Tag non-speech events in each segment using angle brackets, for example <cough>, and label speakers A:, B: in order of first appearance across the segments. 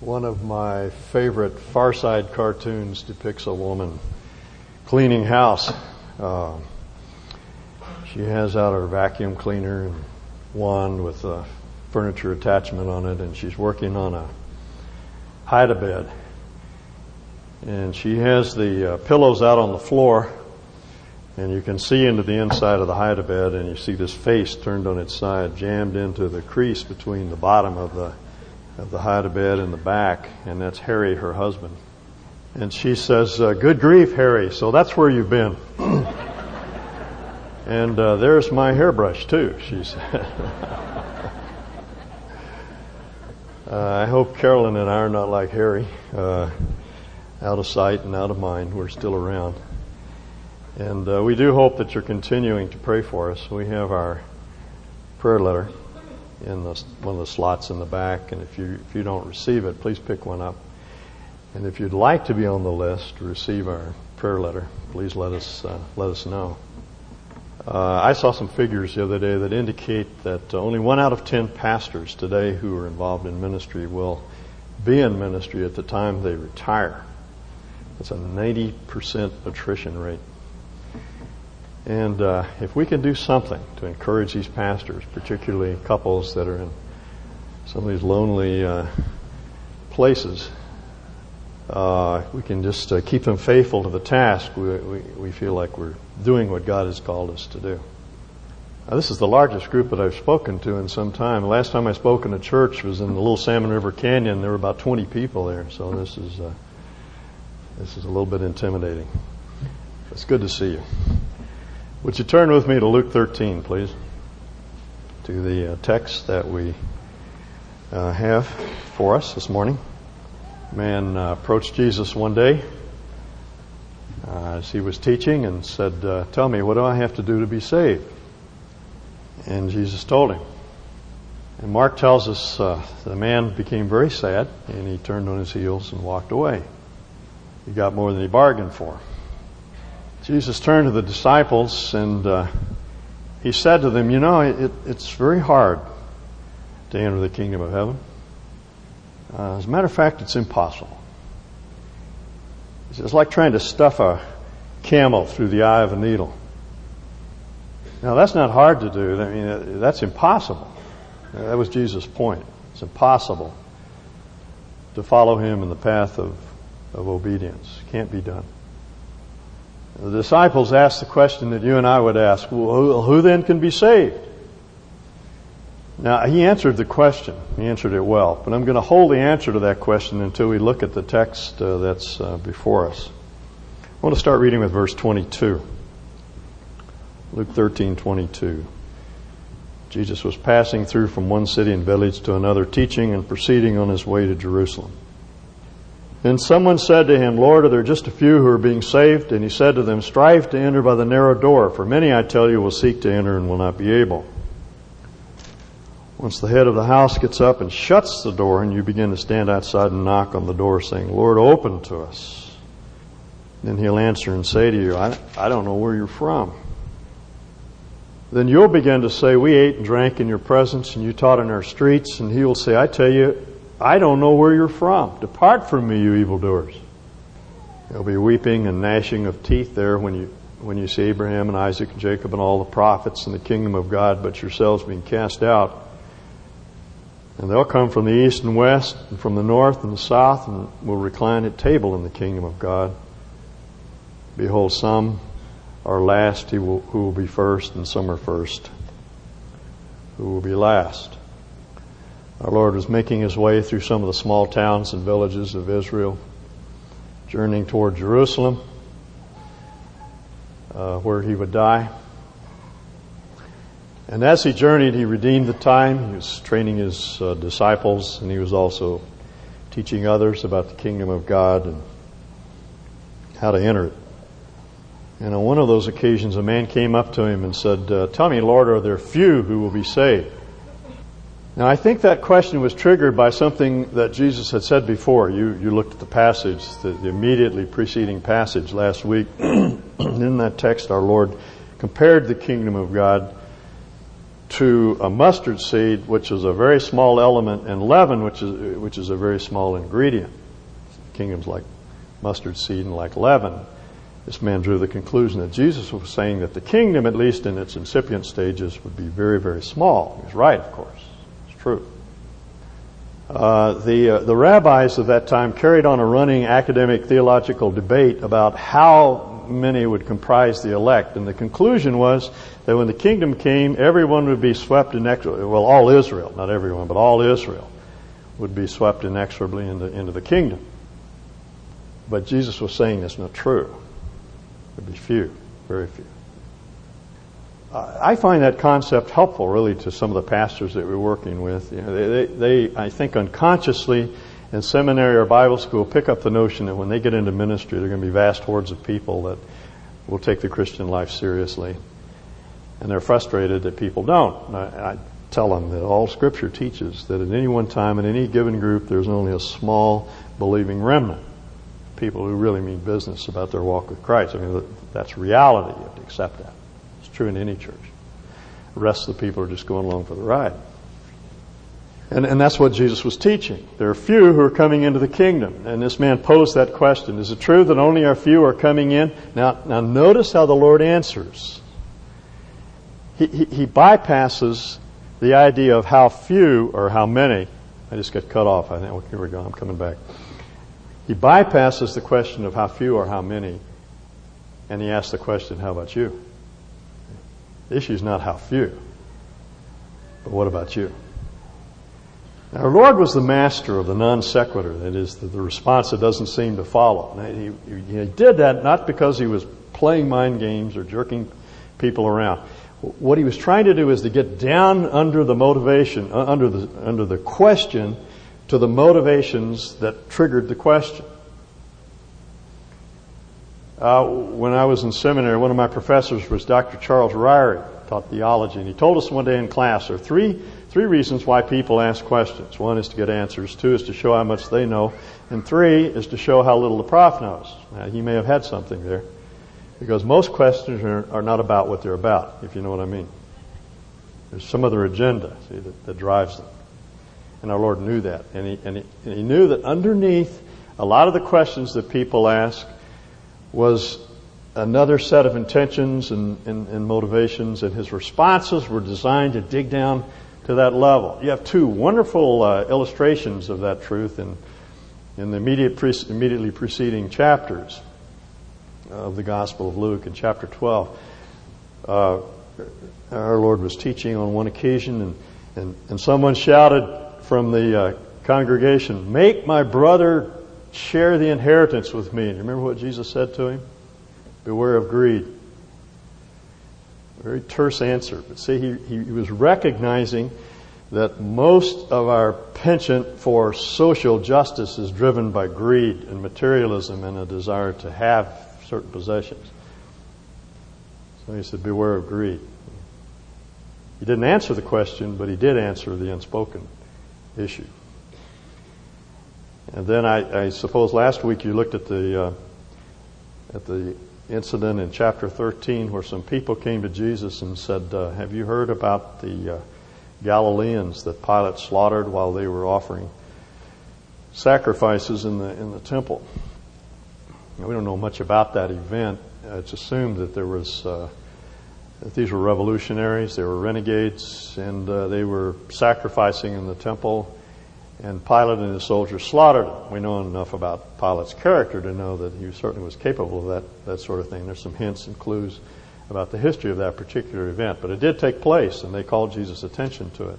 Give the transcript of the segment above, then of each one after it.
A: One of my favorite Far Side cartoons depicts a woman cleaning house. Uh, she has out her vacuum cleaner and wand with a furniture attachment on it, and she's working on a hide-a-bed. And she has the uh, pillows out on the floor, and you can see into the inside of the hide-a-bed, and you see this face turned on its side, jammed into the crease between the bottom of the of the hide-a-bed in the back, and that's Harry, her husband. And she says, uh, "Good grief, Harry! So that's where you've been." <laughs> and uh, there's my hairbrush too. She said. <laughs> uh, I hope Carolyn and I are not like Harry, uh, out of sight and out of mind. We're still around, and uh, we do hope that you're continuing to pray for us. We have our prayer letter in the, one of the slots in the back. And if you if you don't receive it, please pick one up. And if you'd like to be on the list to receive our prayer letter, please let us uh, let us know. Uh, I saw some figures the other day that indicate that only one out of ten pastors today who are involved in ministry will be in ministry at the time they retire. It's a 90% attrition rate. And uh, if we can do something to encourage these pastors, particularly couples that are in some of these lonely uh, places, uh, we can just uh, keep them faithful to the task. We, we, we, feel like we're doing what God has called us to do. Now, this is the largest group that I've spoken to in some time. The last time I spoke in a church was in the Little Salmon River Canyon. There were about 20 people there, so this is uh, this is a little bit intimidating. It's good to see you. Would you turn with me to Luke 13, please? To the uh, text that we uh, have for us this morning. A man uh, approached Jesus one day uh, as he was teaching and said, uh, Tell me, what do I have to do to be saved? And Jesus told him. And Mark tells us uh, the man became very sad and he turned on his heels and walked away. He got more than he bargained for. Jesus turned to the disciples and uh, he said to them, You know, it, it's very hard to enter the kingdom of heaven. Uh, as a matter of fact, it's impossible. It's like trying to stuff a camel through the eye of a needle. Now, that's not hard to do. I mean, that's impossible. That was Jesus' point. It's impossible to follow him in the path of, of obedience. Can't be done. The disciples asked the question that you and I would ask, well, who then can be saved? Now, he answered the question. He answered it well. But I'm going to hold the answer to that question until we look at the text uh, that's uh, before us. I want to start reading with verse 22. Luke 13, 22. Jesus was passing through from one city and village to another, teaching and proceeding on his way to Jerusalem. Then someone said to him, Lord, are there just a few who are being saved? And he said to them, Strive to enter by the narrow door, for many, I tell you, will seek to enter and will not be able. Once the head of the house gets up and shuts the door, and you begin to stand outside and knock on the door, saying, Lord, open to us. Then he'll answer and say to you, I, I don't know where you're from. Then you'll begin to say, We ate and drank in your presence, and you taught in our streets. And he will say, I tell you, I don't know where you're from. Depart from me, you evildoers. There'll be weeping and gnashing of teeth there when you when you see Abraham and Isaac and Jacob and all the prophets in the kingdom of God, but yourselves being cast out. And they'll come from the east and west, and from the north and the south, and will recline at table in the kingdom of God. Behold, some are last who will be first, and some are first who will be last. Our Lord was making his way through some of the small towns and villages of Israel, journeying toward Jerusalem, uh, where he would die. And as he journeyed, he redeemed the time. He was training his uh, disciples, and he was also teaching others about the kingdom of God and how to enter it. And on one of those occasions, a man came up to him and said, uh, Tell me, Lord, are there few who will be saved? Now, I think that question was triggered by something that Jesus had said before. You, you looked at the passage, the, the immediately preceding passage last week. <clears throat> In that text, our Lord compared the kingdom of God to a mustard seed, which is a very small element, and leaven, which is, which is a very small ingredient. Kingdoms like mustard seed and like leaven. This man drew the conclusion that Jesus was saying that the kingdom, at least in its incipient stages, would be very, very small. He was right, of course. True. Uh, the uh, the rabbis of that time carried on a running academic theological debate about how many would comprise the elect, and the conclusion was that when the kingdom came, everyone would be swept inexorably. Well, all Israel, not everyone, but all Israel would be swept inexorably into into the kingdom. But Jesus was saying that's not true. There'd be few, very few. I find that concept helpful, really, to some of the pastors that we're working with. You know, they, they, they, I think, unconsciously in seminary or Bible school pick up the notion that when they get into ministry, there are going to be vast hordes of people that will take the Christian life seriously. And they're frustrated that people don't. I, I tell them that all Scripture teaches that at any one time, in any given group, there's only a small believing remnant. People who really mean business about their walk with Christ. I mean, that's reality. You have to accept that true in any church. The rest of the people are just going along for the ride. And, and that's what Jesus was teaching. There are few who are coming into the kingdom. And this man posed that question. Is it true that only a few are coming in? Now, now notice how the Lord answers. He, he, he bypasses the idea of how few or how many. I just got cut off. I think, here we go. I'm coming back. He bypasses the question of how few or how many. And he asks the question, how about you? The issue is not how few, but what about you? Our Lord was the master of the non sequitur, that is, the, the, response that doesn't seem to follow. Now, he, he, he did that not because he was playing mind games or jerking people around. What he was trying to do is to get down under the motivation, uh, under the, under the question, to the motivations that triggered the question. Uh, when I was in seminary, one of my professors was Dr. Charles Ryrie, taught theology, and he told us one day in class there are three three reasons why people ask questions. One is to get answers, two is to show how much they know, and three is to show how little the prof knows. Now, he may have had something there, because most questions are, are not about what they're about, if you know what I mean. There's some other agenda see, that, that drives them. And our Lord knew that. And he, and, he, and he knew that underneath a lot of the questions that people ask was another set of intentions and, and, and, motivations, and his responses were designed to dig down to that level. You have two wonderful uh, illustrations of that truth in, in the immediate pre- immediately preceding chapters of the Gospel of Luke in chapter 12. Uh, our Lord was teaching on one occasion, and, and, and someone shouted from the uh, congregation, Make my brother share the inheritance with me. And remember what Jesus said to him? Beware of greed. Very terse answer. But see, he, he was recognizing that most of our penchant for social justice is driven by greed and materialism and a desire to have certain possessions. So he said, beware of greed. He didn't answer the question, but he did answer the unspoken issue. And then I, I suppose last week you looked at the uh, at the incident in chapter 13 where some people came to Jesus and said, uh, "Have you heard about the uh, Galileans that Pilate slaughtered while they were offering sacrifices in the in the temple?" Now, we don't know much about that event. It's assumed that there was uh, that these were revolutionaries, they were renegades, and uh, they were sacrificing in the temple and Pilate and his soldiers slaughtered him. We know enough about Pilate's character to know that he certainly was capable of that, that sort of thing. There's some hints and clues about the history of that particular event, but it did take place, and they called Jesus' attention to it.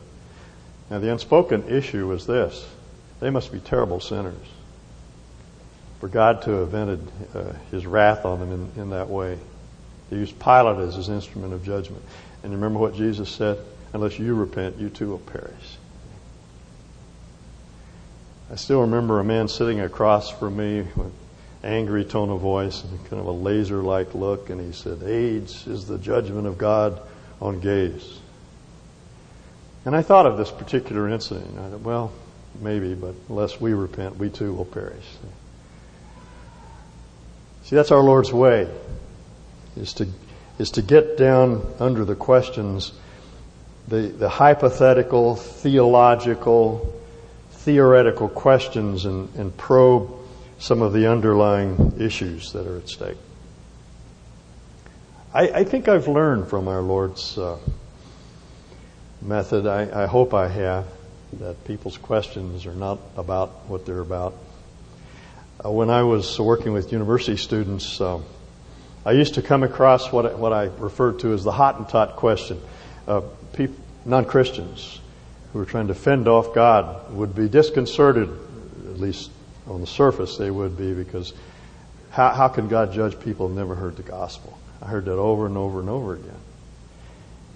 A: Now, the unspoken issue was this they must be terrible sinners for God to have vented uh, his wrath on them in, in that way. He used Pilate as his instrument of judgment. And remember what Jesus said? Unless you repent, you too will perish. I still remember a man sitting across from me with angry tone of voice and kind of a laser like look, and he said, AIDS is the judgment of God on gays. And I thought of this particular incident. I thought, well, maybe, but unless we repent, we too will perish. See, that's our Lord's way, is to, is to get down under the questions the, the hypothetical, theological, theoretical questions and, and probe some of the underlying issues that are at stake. I, I think I've learned from our Lord's uh, method. I, I hope I have that people's questions are not about what they're about. Uh, when I was working with university students, uh, I used to come across what I, what I referred to as the Hottentot question. Uh, non-Christians who were trying to fend off God would be disconcerted, at least on the surface they would be, because how, how can God judge people who never heard the gospel? I heard that over and over and over again.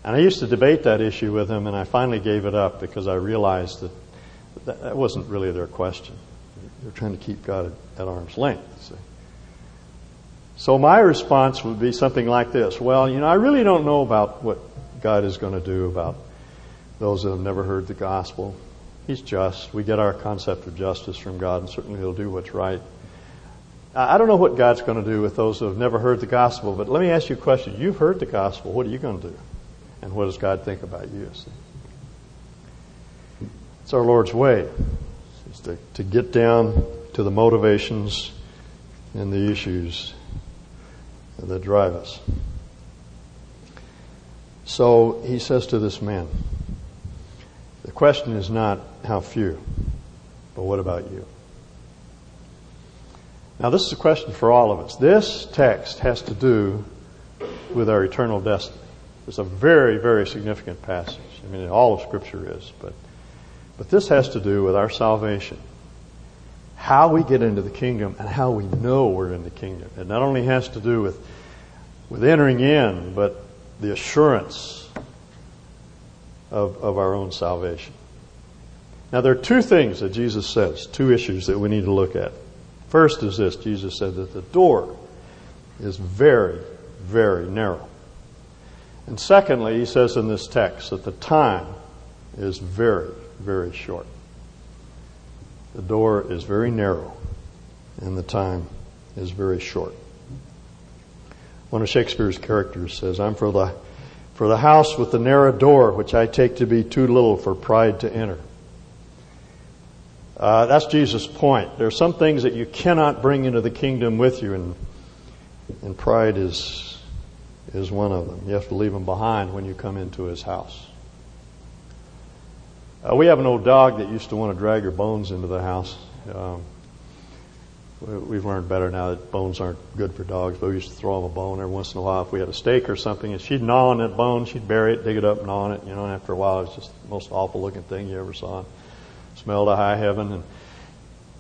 A: And I used to debate that issue with them, and I finally gave it up because I realized that that wasn't really their question. They're trying to keep God at, arm's length. See? So my response would be something like this. Well, you know, I really don't know about what God is going to do about those that have never heard the gospel. He's just. We get our concept of justice from God, and certainly He'll do what's right. I don't know what God's going to do with those who have never heard the gospel, but let me ask you a question. You've heard the gospel. What are you going to do? And what does God think about you? It's our Lord's way. Is to, to get down to the motivations and the issues that drive us. So he says to this man, the question is not how few, but what about you? Now, this is a question for all of us. This text has to do with our eternal destiny. It's a very, very significant passage. I mean, all of Scripture is, but, but this has to do with our salvation. How we get into the kingdom and how we know we're in the kingdom. It not only has to do with, with entering in, but the assurance of, of our own salvation. Now, there are two things that Jesus says, two issues that we need to look at. First is this Jesus said that the door is very, very narrow. And secondly, he says in this text that the time is very, very short. The door is very narrow, and the time is very short. One of Shakespeare's characters says, I'm for the, for the house with the narrow door, which I take to be too little for pride to enter. Uh, that's Jesus' point. There are some things that you cannot bring into the kingdom with you, and, and pride is, is one of them. You have to leave them behind when you come into his house. Uh, we have an old dog that used to want to drag her bones into the house. Um, We've learned better now that bones aren't good for dogs, but we used to throw them a bone every once in a while if we had a steak or something, and she'd gnaw on that bone, she'd bury it, dig it up, gnaw on it, you know, and after a while it was just the most awful looking thing you ever saw. Smelled of high heaven,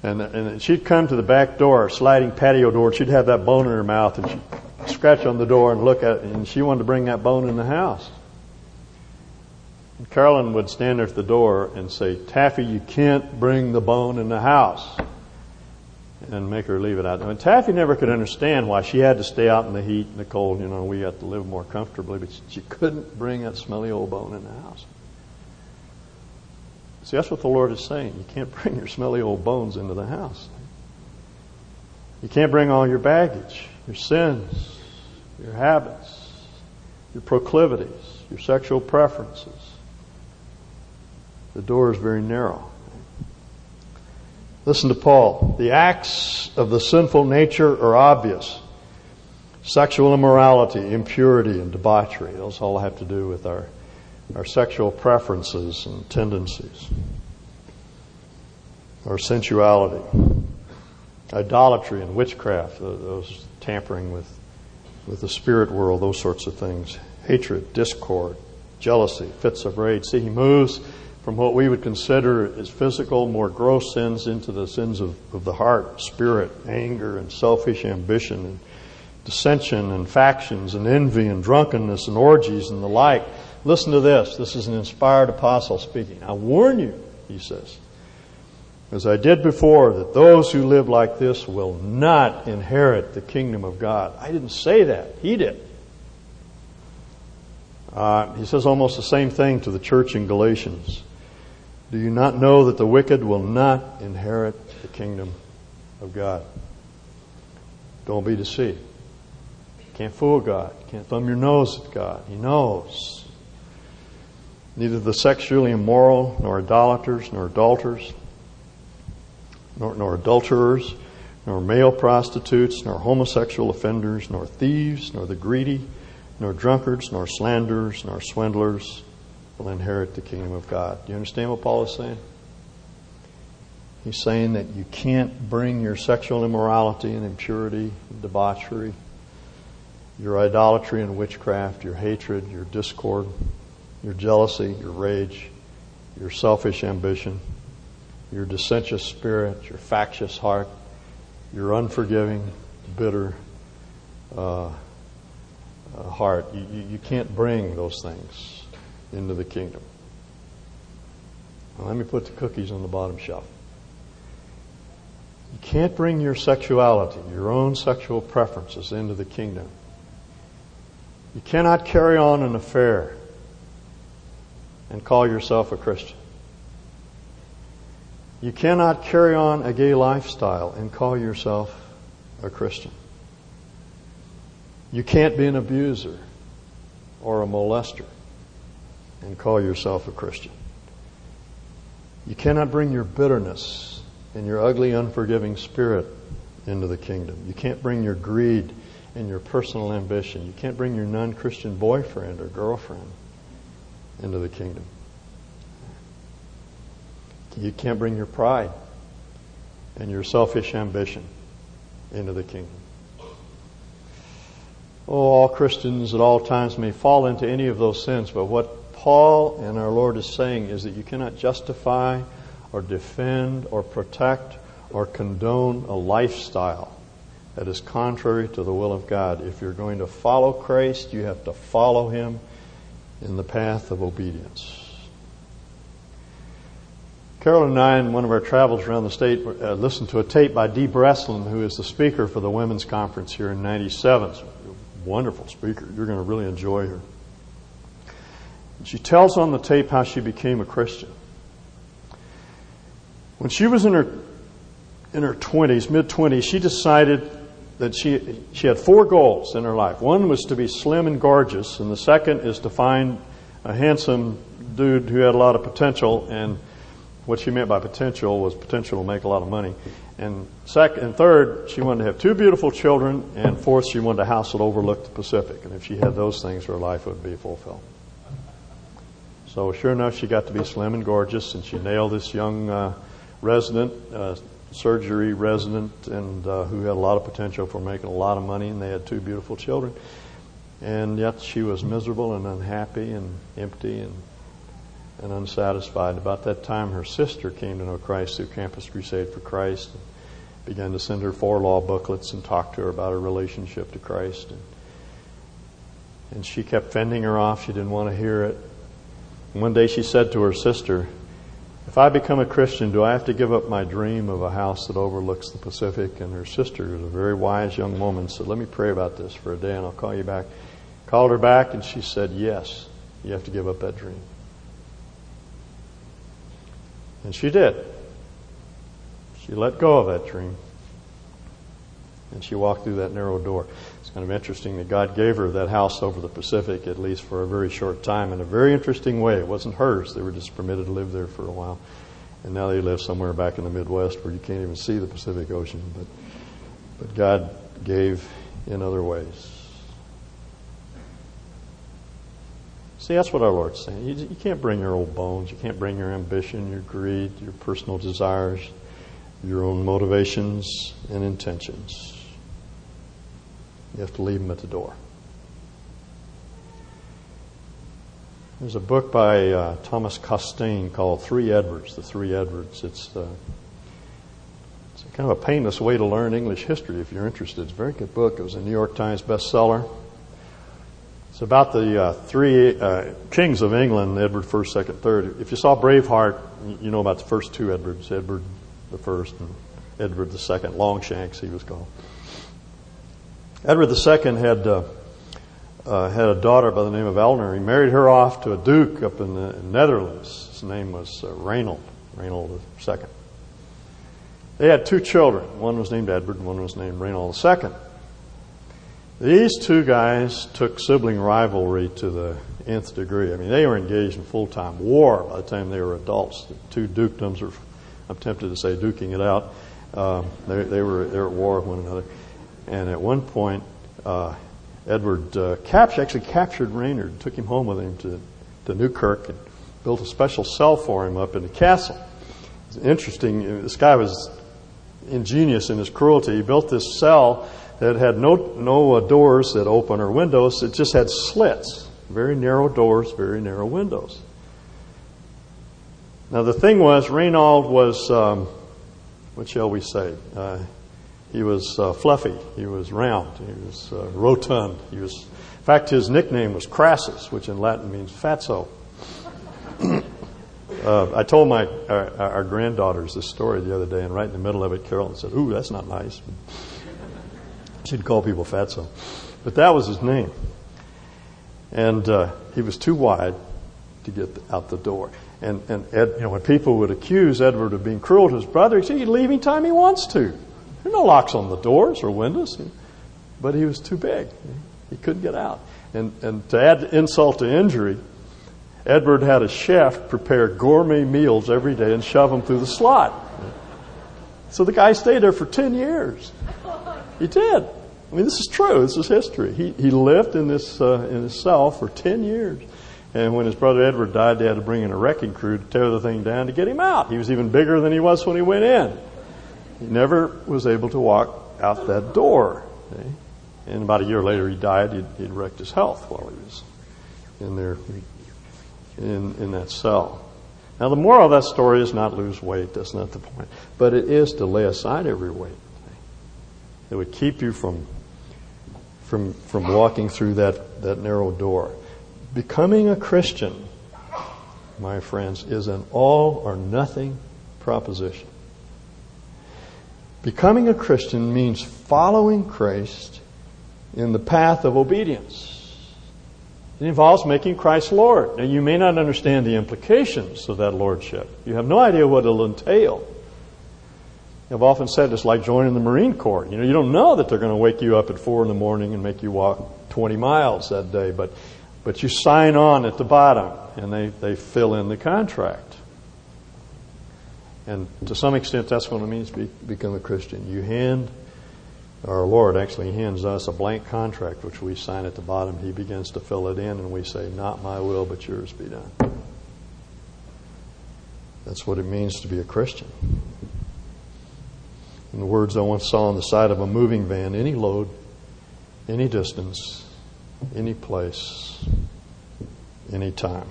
A: and and and she'd come to the back door, sliding patio door, and she'd have that bone in her mouth, and she'd scratch on the door and look at it, and she wanted to bring that bone in the house. And Carolyn would stand there at the door and say, Taffy, you can't bring the bone in the house and make her leave it out. And Taffy never could understand why she had to stay out in the heat and the cold. You know, we had to live more comfortably, but she couldn't bring that smelly old bone in the house. See, that's what the Lord is saying. You can't <laughs> bring your smelly old bones into the house. You can't bring all your baggage, your sins, your habits, your proclivities, your sexual preferences. The door is very narrow. Listen to Paul. The acts of the sinful nature are obvious. Sexual immorality, impurity, and debauchery. Those all have to do with our, our sexual preferences and tendencies. Our sensuality. Idolatry and witchcraft, those tampering with, with the spirit world, those sorts of things. Hatred, discord, jealousy, fits of rage. See, he moves from what we would consider as physical, more gross sins into the sins of, of the heart, spirit, anger, and selfish ambition, and dissension, and factions, and envy, and drunkenness, and orgies, and the like. Listen to this. This is an inspired apostle speaking. I warn you, he says, as I did before, that those who live like this will not inherit the kingdom of God. I didn't say that. He did. Uh, he says almost the same thing to the church in Galatians. Do you not know that the wicked will not inherit the kingdom of God? Don't be deceived. Can't fool God. Can't thumb your nose at God. He knows. neither the sexually immoral, nor idolaters, nor adulterers, nor, nor adulterers, nor male prostitutes, nor homosexual offenders, nor thieves, nor the greedy, nor drunkards, nor slanderers, nor swindlers will inherit the kingdom of God. Do you understand what Paul is saying? He's saying that you can't bring your sexual immorality and impurity and debauchery, your idolatry and witchcraft, your hatred, your discord, your jealousy, your rage, your selfish ambition, your dissentious spirit, your factious heart, your unforgiving, bitter uh, uh, heart. You, you, can't bring those things into the kingdom. Now, let me put the cookies on the bottom shelf. You can't bring your sexuality, your own sexual preferences into the kingdom. You cannot carry on an affair and call yourself a Christian. You cannot carry on a gay lifestyle and call yourself a Christian. You can't be an abuser or a molester and call yourself a Christian. You cannot bring your bitterness and your ugly, unforgiving spirit into the kingdom. You can't bring your greed and your personal ambition. You can't bring your non Christian boyfriend or girlfriend into the kingdom. You can't bring your pride and your selfish ambition into the kingdom. Oh, all Christians at all times may fall into any of those sins, but what Paul and our Lord is saying is that you cannot justify or defend or protect or condone a lifestyle that is contrary to the will of God. If you're going to follow Christ, you have to follow Him in the path of obedience. Carol and I, in one of our travels around the state, uh, listened to a tape by Dee Brestin, who is the speaker for the women's conference here in 97. Wonderful speaker. You're going to really enjoy her. She tells on the tape how she became a Christian. When she was in her in her 20s, mid 20s, she decided that she she had four goals in her life. One was to be slim and gorgeous, and the second is to find a handsome dude who had a lot of potential and what she meant by potential was potential to make a lot of money. And second and third, she wanted to have two beautiful children, and fourth, she wanted a house that overlooked the Pacific. And if she had those things, her life would be fulfilled. So sure enough, she got to be slim and gorgeous, and she nailed this young uh, resident, uh, surgery resident, and uh, who had a lot of potential for making a lot of money, and they had two beautiful children. And yet she was miserable and unhappy and empty and and unsatisfied. About that time, her sister came to know Christ through Campus Crusade for Christ and began to send her four law booklets and talk to her about her relationship to Christ. And, and she kept fending her off. She didn't want to hear it. One day she said to her sister, If I become a Christian, do I have to give up my dream of a house that overlooks the Pacific? And her sister, who was a very wise young woman, said, Let me pray about this for a day and I'll call you back. Called her back and she said, Yes, you have to give up that dream. And she did. She let go of that dream. And she walked through that narrow door. Kind of interesting that God gave her that house over the Pacific, at least for a very short time, in a very interesting way. It wasn't hers. They were just permitted to live there for a while. And now they live somewhere back in the Midwest where you can't even see the Pacific Ocean. But, but God gave in other ways. See, that's what our Lord's saying. You, you, can't bring your old bones. You can't bring your ambition, your greed, your personal desires, your own motivations and intentions. You have to leave them at the door. There's a book by uh, Thomas Costain called Three Edwards, The Three Edwards. It's, uh, it's kind of a painless way to learn English history if you're interested. It's a very good book. It was a New York Times bestseller. It's about the uh, three uh, kings of England, Edward First, Second, Third. If you saw Braveheart, you know about the first two Edwards, Edward First and Edward Second, Longshanks he was called. Edward II had uh, uh, had a daughter by the name of Eleanor. He married her off to a duke up in the Netherlands. His name was uh, Reynold, Reynold Second. They had two children. One was named Edward, and one was named Reynold II. These two guys took sibling rivalry to the nth degree. I mean, they were engaged in full time war by the time they were adults. The two dukedoms, were, I'm tempted to say duking it out, um, they, they, were, they were at war with one another. And at one point, uh, Edward uh, actually captured Reynard, took him home with him to, to Newkirk, and built a special cell for him up in the castle. It's interesting. This guy was ingenious in his cruelty. He built this cell that had no no uh, doors that open or windows. It just had slits, very narrow doors, very narrow windows. Now the thing was, Reynald was, um, what shall we say? Uh, he was uh, fluffy. He was round. He was uh, rotund. He was, in fact, his nickname was Crassus, which in Latin means fatso. <coughs> Uh, I told my our, our, granddaughters this story the other day, and right in the middle of it, Carolyn said, "Ooh, that's not nice." She'd call people fatso, but that was his name, and uh, he was too wide to get out the door. And and Ed, you know, when people would accuse Edward of being cruel to his brother, he said, "He'd leave anytime he wants to. There are no locks on the doors or windows." But he was too big; he couldn't get out. And and to add insult to injury, Edward had a chef prepare gourmet meals every day and shove them through the slot. So the guy stayed there for 10 years. He did. I mean, this is true. This is history. He, he lived in this, uh, in his cell for 10 years. And when his brother Edward died, they had to bring in a wrecking crew to tear the thing down to get him out. He was even bigger than he was when he went in. He never was able to walk out that door. Okay? And about a year later, he died. He'd, he'd wrecked his health while he was in there in, in that cell. Now, the moral of that story is not lose weight. That's not the point. But it is to lay aside every weight eh? that would keep you from, from, from walking through that, that narrow door. Becoming a Christian, my friends, is an all or nothing proposition. Becoming a Christian means following Christ in the path of obedience. It involves making Christ Lord. Now, you may not understand the implications of that lordship. You have no idea what it'll entail. I've often said it's like joining the Marine Corps. You know, you don't know that they're going to wake you up at four in the morning and make you walk 20 miles that day, but, but you sign on at the bottom and they, they fill in the contract. And to some extent, that's what it means to be, become a Christian. You hand our Lord actually hands us a blank contract, which we sign at the bottom. He begins to fill it in, and we say, Not my will, but yours be done. That's what it means to be a Christian. In the words I once saw on the side of a moving van, any load, any distance, any place, any time.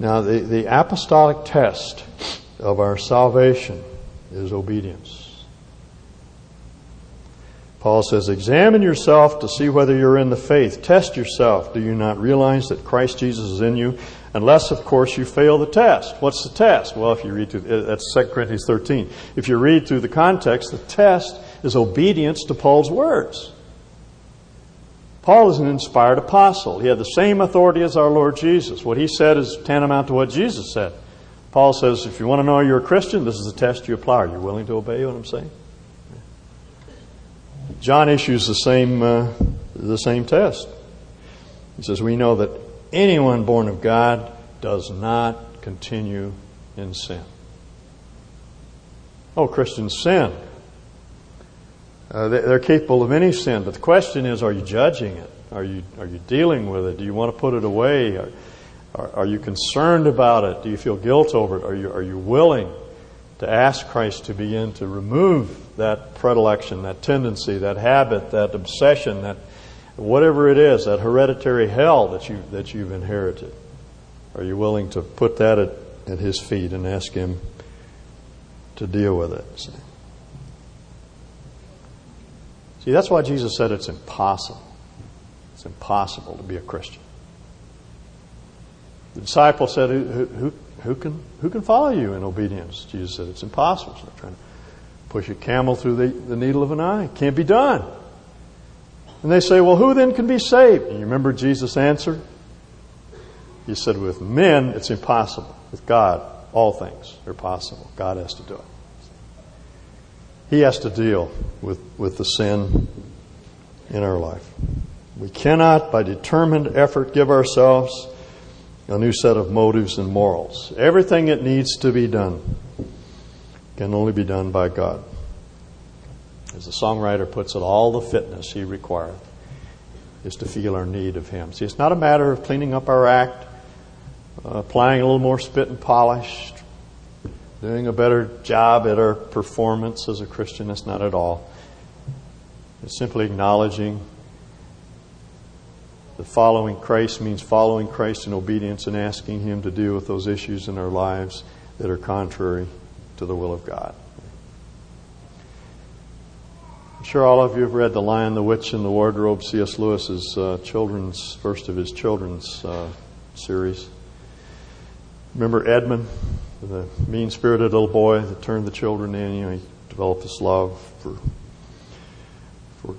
A: Now, the, the apostolic test of our salvation is obedience. Paul says, Examine yourself to see whether you're in the faith. Test yourself. Do you not realize that Christ Jesus is in you? Unless, of course, you fail the test. What's the test? Well, if you read through, uh, that's 2 Corinthians 13. If you read through the context, the test is obedience to Paul's words. Paul is an inspired apostle. He had the same authority as our Lord Jesus. What he said is tantamount to what Jesus said. Paul says, if you want to know you're a Christian, this is the test you apply. Are you willing to obey what I'm saying? John issues the same, uh, the same test. He says, We know that anyone born of God does not continue in sin. Oh, Christians sin. Uh, they're capable of any sin, but the question is, are you judging it? Are you, are you dealing with it? Do you want to put it away? Are, are, are you concerned about it? Do you feel guilt over it? Are you, are you willing to ask Christ to begin to remove that predilection, that tendency, that habit, that obsession, that whatever it is, that hereditary hell that you that you've inherited? Are you willing to put that at, at His feet and ask Him to deal with it? See? That's why Jesus said it's impossible. It's impossible to be a Christian. The disciple said, who, who, who, can, who can follow you in obedience? Jesus said, It's impossible. It's not trying to push a camel through the, the needle of an eye. It can't be done. And they say, Well, who then can be saved? And you remember Jesus' answer? He said, With men, it's impossible. With God, all things are possible. God has to do it. He has to deal with, with the sin in our life. We cannot, by determined effort, give ourselves a new set of motives and morals. Everything that needs to be done can only be done by God. As the songwriter puts it, all the fitness He requireth is to feel our need of Him. See, it's not a matter of cleaning up our act, applying a little more spit and polish, doing a better job at our performance as a Christian. That's not at all. It's simply acknowledging that following Christ means following Christ in obedience and asking Him to deal with those issues in our lives that are contrary to the will of God. I'm sure all of you have read The Lion, the Witch, and the Wardrobe, C.S. Lewis's uh, children's, first of his children's uh, series. Remember Edmund, the mean spirited little boy that turned the children in? You know, he developed this love for, for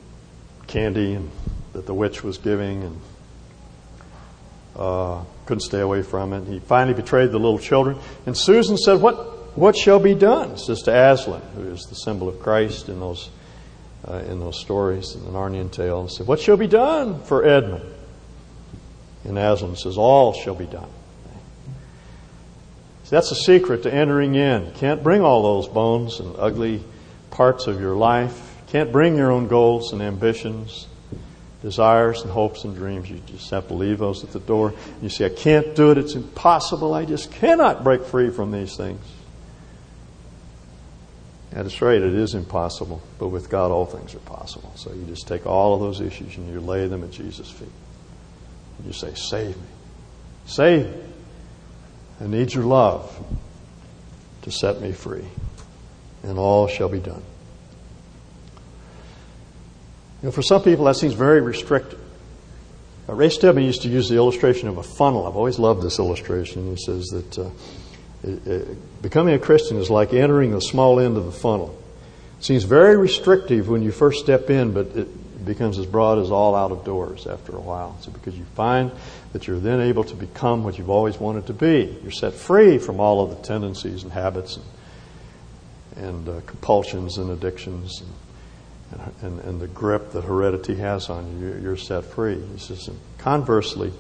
A: candy and that the witch was giving and uh, couldn't stay away from it. He finally betrayed the little children. And Susan said, What, what shall be done? Says to Aslan, who is the symbol of Christ in those uh, in those stories in the Narnian tale. And said, What shall be done for Edmund? And Aslan says, All shall be done. That's a secret to entering in. Can't bring all those bones and ugly parts of your life. Can't bring your own goals and ambitions, desires and hopes and dreams. You just have to leave those at the door. You say, I can't do it. It's impossible. I just cannot break free from these things. That's right, it is impossible, but with God all things are possible. So you just take all of those issues and you lay them at Jesus' feet. And you say, Save me. Save me. I need your love to set me free, and all shall be done. You know, for some people, that seems very restrictive. Uh, Ray Stedman used to use the illustration of a funnel. I've always loved this illustration. He says that. Uh, becoming a Christian is like entering the small end of the funnel. It seems very restrictive when you first step in, but it becomes as broad as all out of doors after a while. So because you find that you're then able to become what you've always wanted to be. You're set free from all of the tendencies and habits and, and uh, compulsions and addictions and, and, and, the grip that heredity has on you. You're set free. Says, conversely,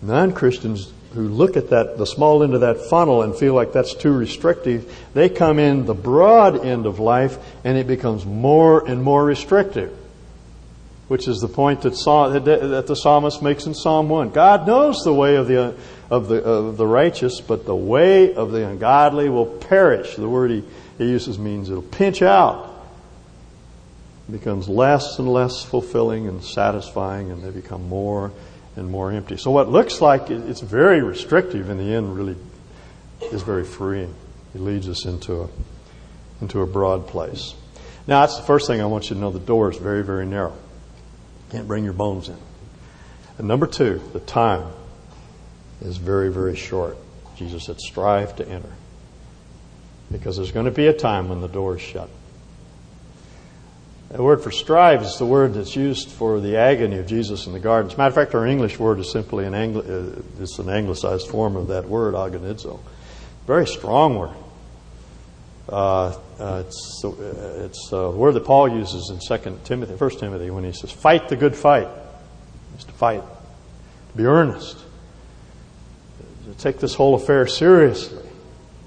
A: non-Christians who look at that, the small end of that funnel and feel like that's too restrictive, they come in the broad end of life and it becomes more and more restrictive. Which is the point that, that the psalmist makes in Psalm 1. God knows the way of the, of the, of the righteous, but the way of the ungodly will perish. The word he, he uses means it'll pinch out. It becomes less and less fulfilling and satisfying, and they become more and more empty. So what looks like it's very restrictive in the end really is very freeing. It leads us into a, into a broad place. Now that's the first thing I want you to know. The door is very, very narrow. Can't bring your bones in. And number two, the time is very, very short. Jesus said, strive to enter. Because there's going to be a time when the door is shut. The word for strive is the word that's used for the agony of Jesus in the garden. As a matter of fact, our English word is simply an, Angli- uh, it's an anglicized form of that word, agonizo. Very strong word. Uh, uh, it's, uh, it's the word that Paul uses in Second Timothy, First Timothy, when he says, "Fight the good fight." It's to fight, to be earnest, to take this whole affair seriously.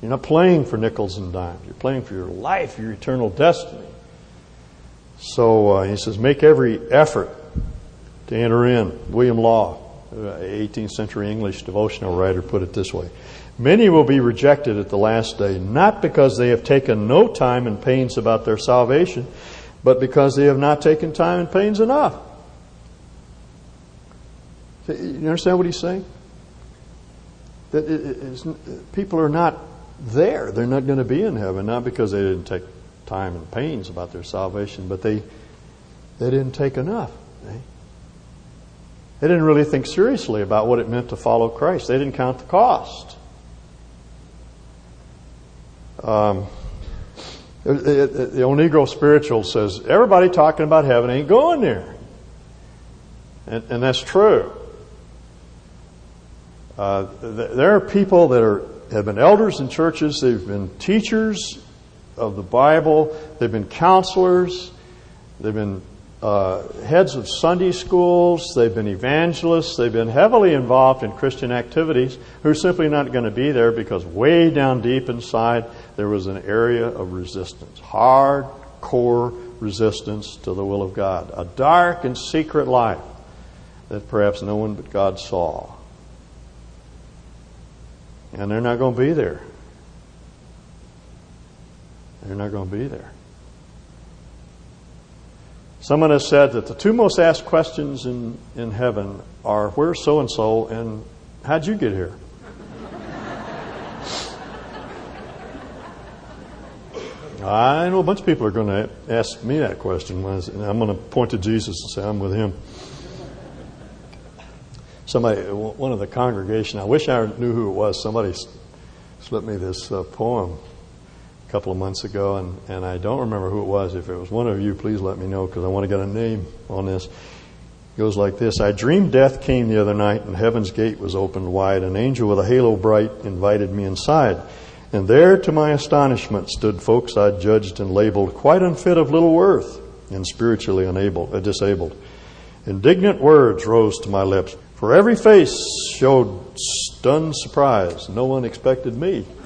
A: You're not playing for nickels and dimes. You're playing for your life, your eternal destiny. So uh, he says, make every effort to enter in. William Law, 18th century English devotional writer, put it this way Many will be rejected at the last day, not because they have taken no time and pains about their salvation, but because they have not taken time and pains enough. You understand what he's saying? That it, people are not there. They're not going to be in heaven, not because they didn't take time and pains about their salvation, but they, they didn't take enough. They, they didn't really think seriously about what it meant to follow Christ. They didn't count the cost. Um, the old Negro spiritual says, everybody talking about heaven ain't going there. And, and that's true. Uh, there are people that are, have been elders in churches, they've been teachers of the Bible. They've been counselors. They've been uh, heads of Sunday schools, they've been evangelists, they've been heavily involved in Christian activities who are simply not going to be there because way down deep inside there was an area of resistance, hardcore resistance to the will of God, a dark and secret life that perhaps no one but God saw. And they're not going to be there. They're not going to be there. Someone has said that the two most asked questions in, in heaven are where's so and so and how'd you get here? I know a bunch of people are going to ask me that question. I'm going to point to Jesus and say, I'm with him. Somebody, one of the congregation, I wish I knew who it was. Somebody slipped me this uh, poem a couple of months ago, and, and I don't remember who it was. If it was one of you, please let me know because I want to get a name on this. It goes like this I dreamed death came the other night, and heaven's gate was opened wide. An angel with a halo bright invited me inside. And there, to my astonishment, stood folks I'd judged and labeled quite unfit of little worth and spiritually unable, uh, disabled. Indignant words rose to my lips, for every face showed stunned surprise. No one expected me. <coughs>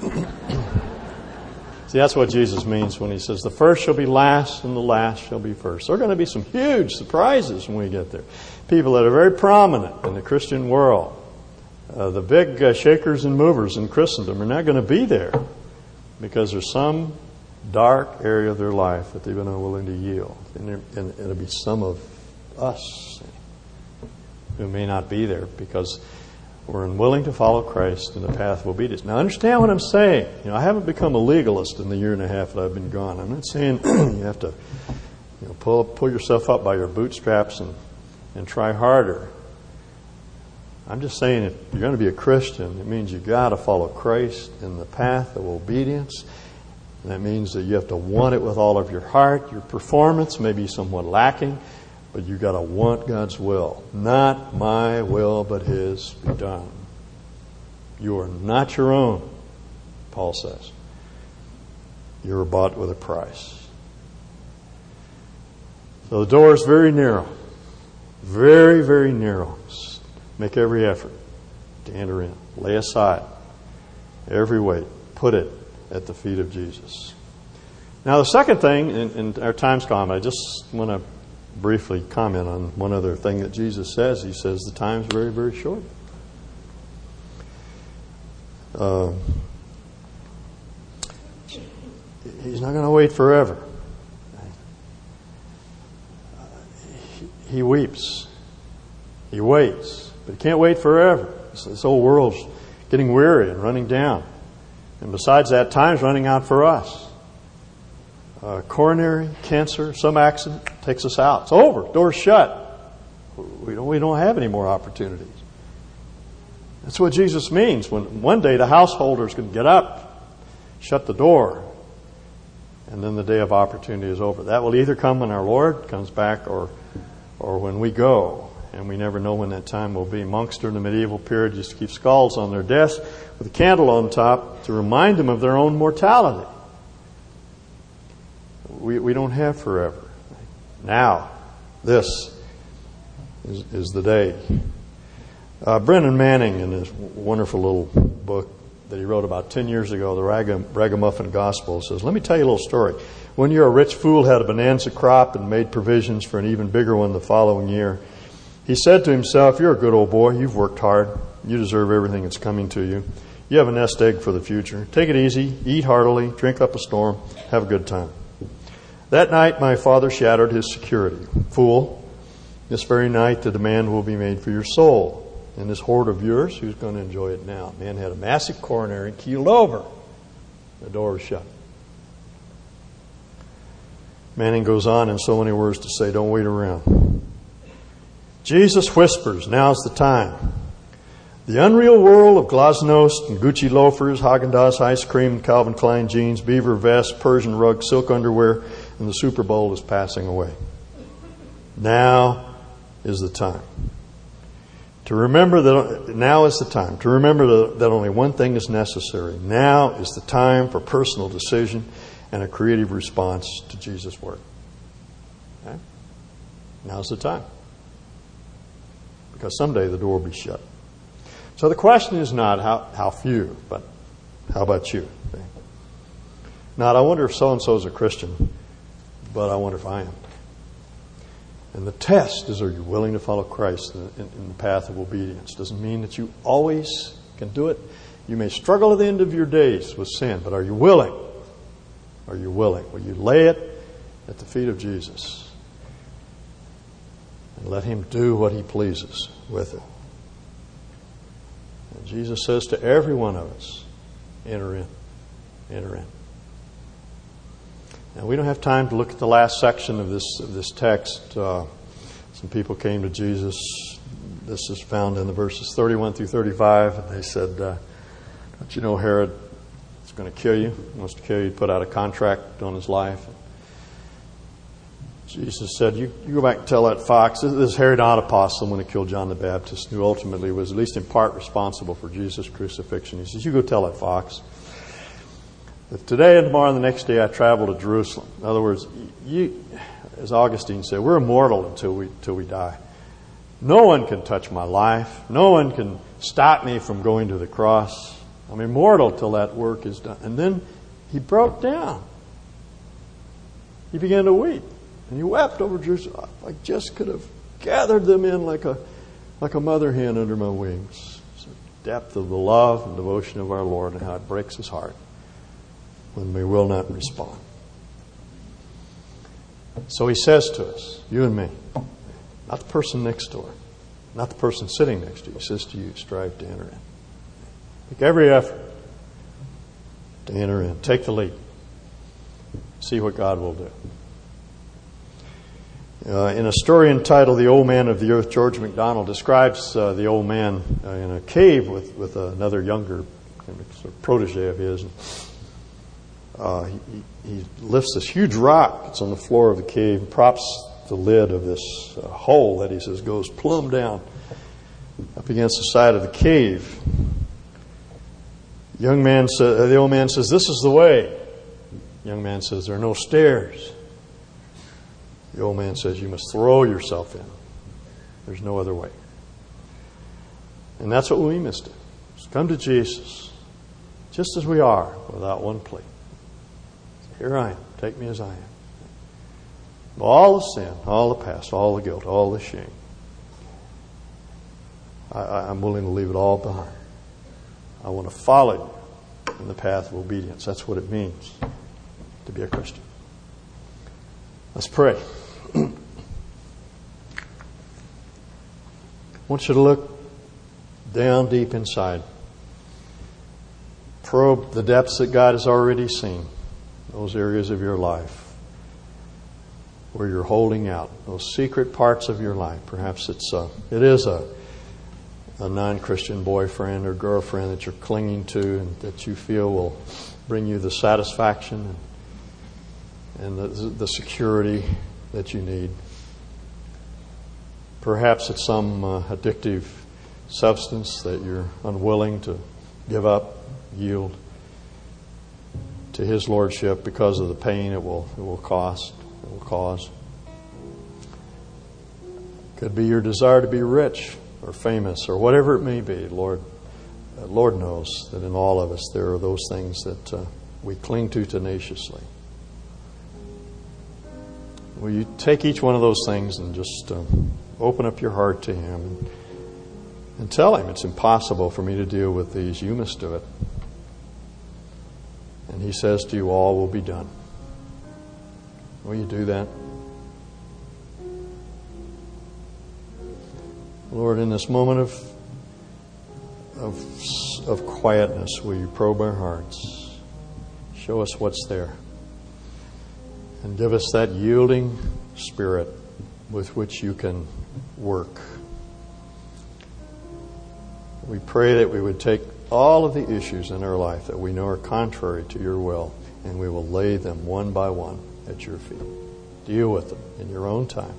A: See, that's what Jesus means when he says, The first shall be last and the last shall be first. There are going to be some huge surprises when we get there. People that are very prominent in the Christian world uh, the big uh, shakers and movers in Christendom are not going to be there because there's some dark area of their life that they've been unwilling to yield. And, and it'll be some of us who may not be there because we're unwilling to follow Christ in the path of obedience. Now, understand what I'm saying. You know, I haven't become a legalist in the year and a half that I've been gone. I'm not saying <clears throat> you have to you know, pull, pull yourself up by your bootstraps and, and try harder. I'm just saying if you're going to be a Christian, it means you've got to follow Christ in the path of obedience. And that means that you have to want it with all of your heart. Your performance may be somewhat lacking, but you've got to want God's will. Not my will, but His be done. You are not your own, Paul says. You were bought with a price. So the door is very narrow. Very, very narrow. Make every effort to enter in. Lay aside every weight. Put it at the feet of Jesus. Now, the second thing, in, in our time's gone, I just want to briefly comment on one other thing that Jesus says. He says the time's very, very short. Uh, he's not going to wait forever. He weeps. He waits. But he can't wait forever. This whole world's getting weary and running down. And besides that, time's running out for us. Uh, coronary cancer, some accident takes us out. It's over. Door's shut. We don't, we don't have any more opportunities. That's what Jesus means when one day the householders can get up, shut the door, and then the day of opportunity is over. That will either come when our Lord comes back or, or when we go and we never know when that time will be. Monks during the medieval period used to keep skulls on their desks with a candle on top to remind them of their own mortality. We, we don't have forever. Now, this is, is the day. Uh, Brennan Manning, in his wonderful little book that he wrote about 10 years ago, The Ragamuffin Gospel, says, Let me tell you a little story. One year, a rich fool had a bonanza crop and made provisions for an even bigger one the following year. He said to himself, You're a good old boy. You've worked hard. You deserve everything that's coming to you. You have a nest egg for the future. Take it easy, eat heartily, drink up a storm, have a good time. That night, my father shattered his security. Fool, this very night the demand will be made for your soul. And this hoard of yours, who's going to enjoy it now? Man had a massive coronary, keeled over. The door was shut. Manning goes on in so many words to say, Don't wait around. Jesus whispers, now's the time. The unreal world of glasnost and Gucci loafers, Haagen-Dazs ice cream, Calvin Klein jeans, beaver vests, Persian rug, silk underwear, and the Super Bowl is passing away. Now is the time. To remember that now is the time. To remember that only one thing is necessary. Now is the time for personal decision and a creative response to Jesus' work. Okay? Now's the time. Because someday the door will be shut. So the question is not how, how few, but how about you? Not, I wonder if so and so is a Christian, but I wonder if I am. And the test is are you willing to follow Christ in, in, in the path of obedience? Doesn't mean that you always can do it. You may struggle at the end of your days with sin, but are you willing? Are you willing? Will you lay it at the feet of Jesus and let Him do what He pleases with it? And Jesus says to every one of us, enter in. Enter in. Now, we don't have time to look at the last section of this, of this text. Uh, some people came to Jesus. This is found in the verses 31 through 35. And they said, uh, Don't you know Herod is going to kill you? He wants to kill you. Put out a contract on his life. Jesus said, you, you go back and tell that fox. This is Herod Antipas, the one who killed John the Baptist, who ultimately was at least in part responsible for Jesus' crucifixion. He says, You go tell that fox. If today and tomorrow and the next day I travel to Jerusalem, in other words, you, as Augustine said, we're immortal until we, until we die. No one can touch my life. No one can stop me from going to the cross. I'm immortal till that work is done. And then he broke down. He began to weep. And he wept over Jerusalem. I just could have gathered them in like a, like a mother hen under my wings. It's the depth of the love and devotion of our Lord and how it breaks his heart when we will not respond. So he says to us, you and me, not the person next door, not the person sitting next to you, he says to you, strive to enter in. Make every effort to enter in. Take the lead. See what God will do. Uh, in a story entitled The Old Man of the Earth, George MacDonald describes uh, the old man uh, in a cave with, with another younger sort of protege of his uh, he, he, lifts this huge rock that's on the floor of the cave and props the lid of this uh, hole that he says goes plumb down up against the side of the cave. Young man sa- uh, the old man says, This is the way. Young man says, There are no stairs. The old man says, You must throw yourself in. There's no other way. And that's what we must do. Just come to Jesus, just as we are, without one plea. Here I am. Take me as I am. All the sin, all the past, all the guilt, all the shame. I, am willing to leave it all behind. I want to follow you in the path of obedience. That's what it means to be a Christian. Let's pray. I <clears throat> want you to look down deep inside. Probe the depths that God has already seen those areas of your life where you're holding out, those secret parts of your life. Perhaps it's a, it is a, a non-Christian boyfriend or girlfriend that you're clinging to and that you feel will bring you the satisfaction and the, the security that you need. Perhaps it's some uh, addictive substance that you're unwilling to give up, yield to His Lordship because of the pain it will, it will cost, it will cause. Could be your desire to be rich or famous or whatever it may be. Lord, uh, Lord knows that in all of us there are those things that uh, we cling to tenaciously. Will you take each one of those things and just uh, open up your heart to Him and, and tell Him it's impossible for me to deal with these. You must do it. And he says to you, All will be done. Will you do that? Lord, in this moment of, of, of quietness, will you probe our hearts? Show us what's there. And give us that yielding spirit with which you can work. We pray that we would take all of the issues in our life that we know are contrary to your will, and we will lay them one by one at your feet. Deal with them in your own time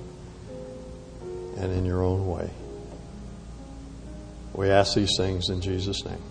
A: and in your own way. We ask these things in Jesus' name.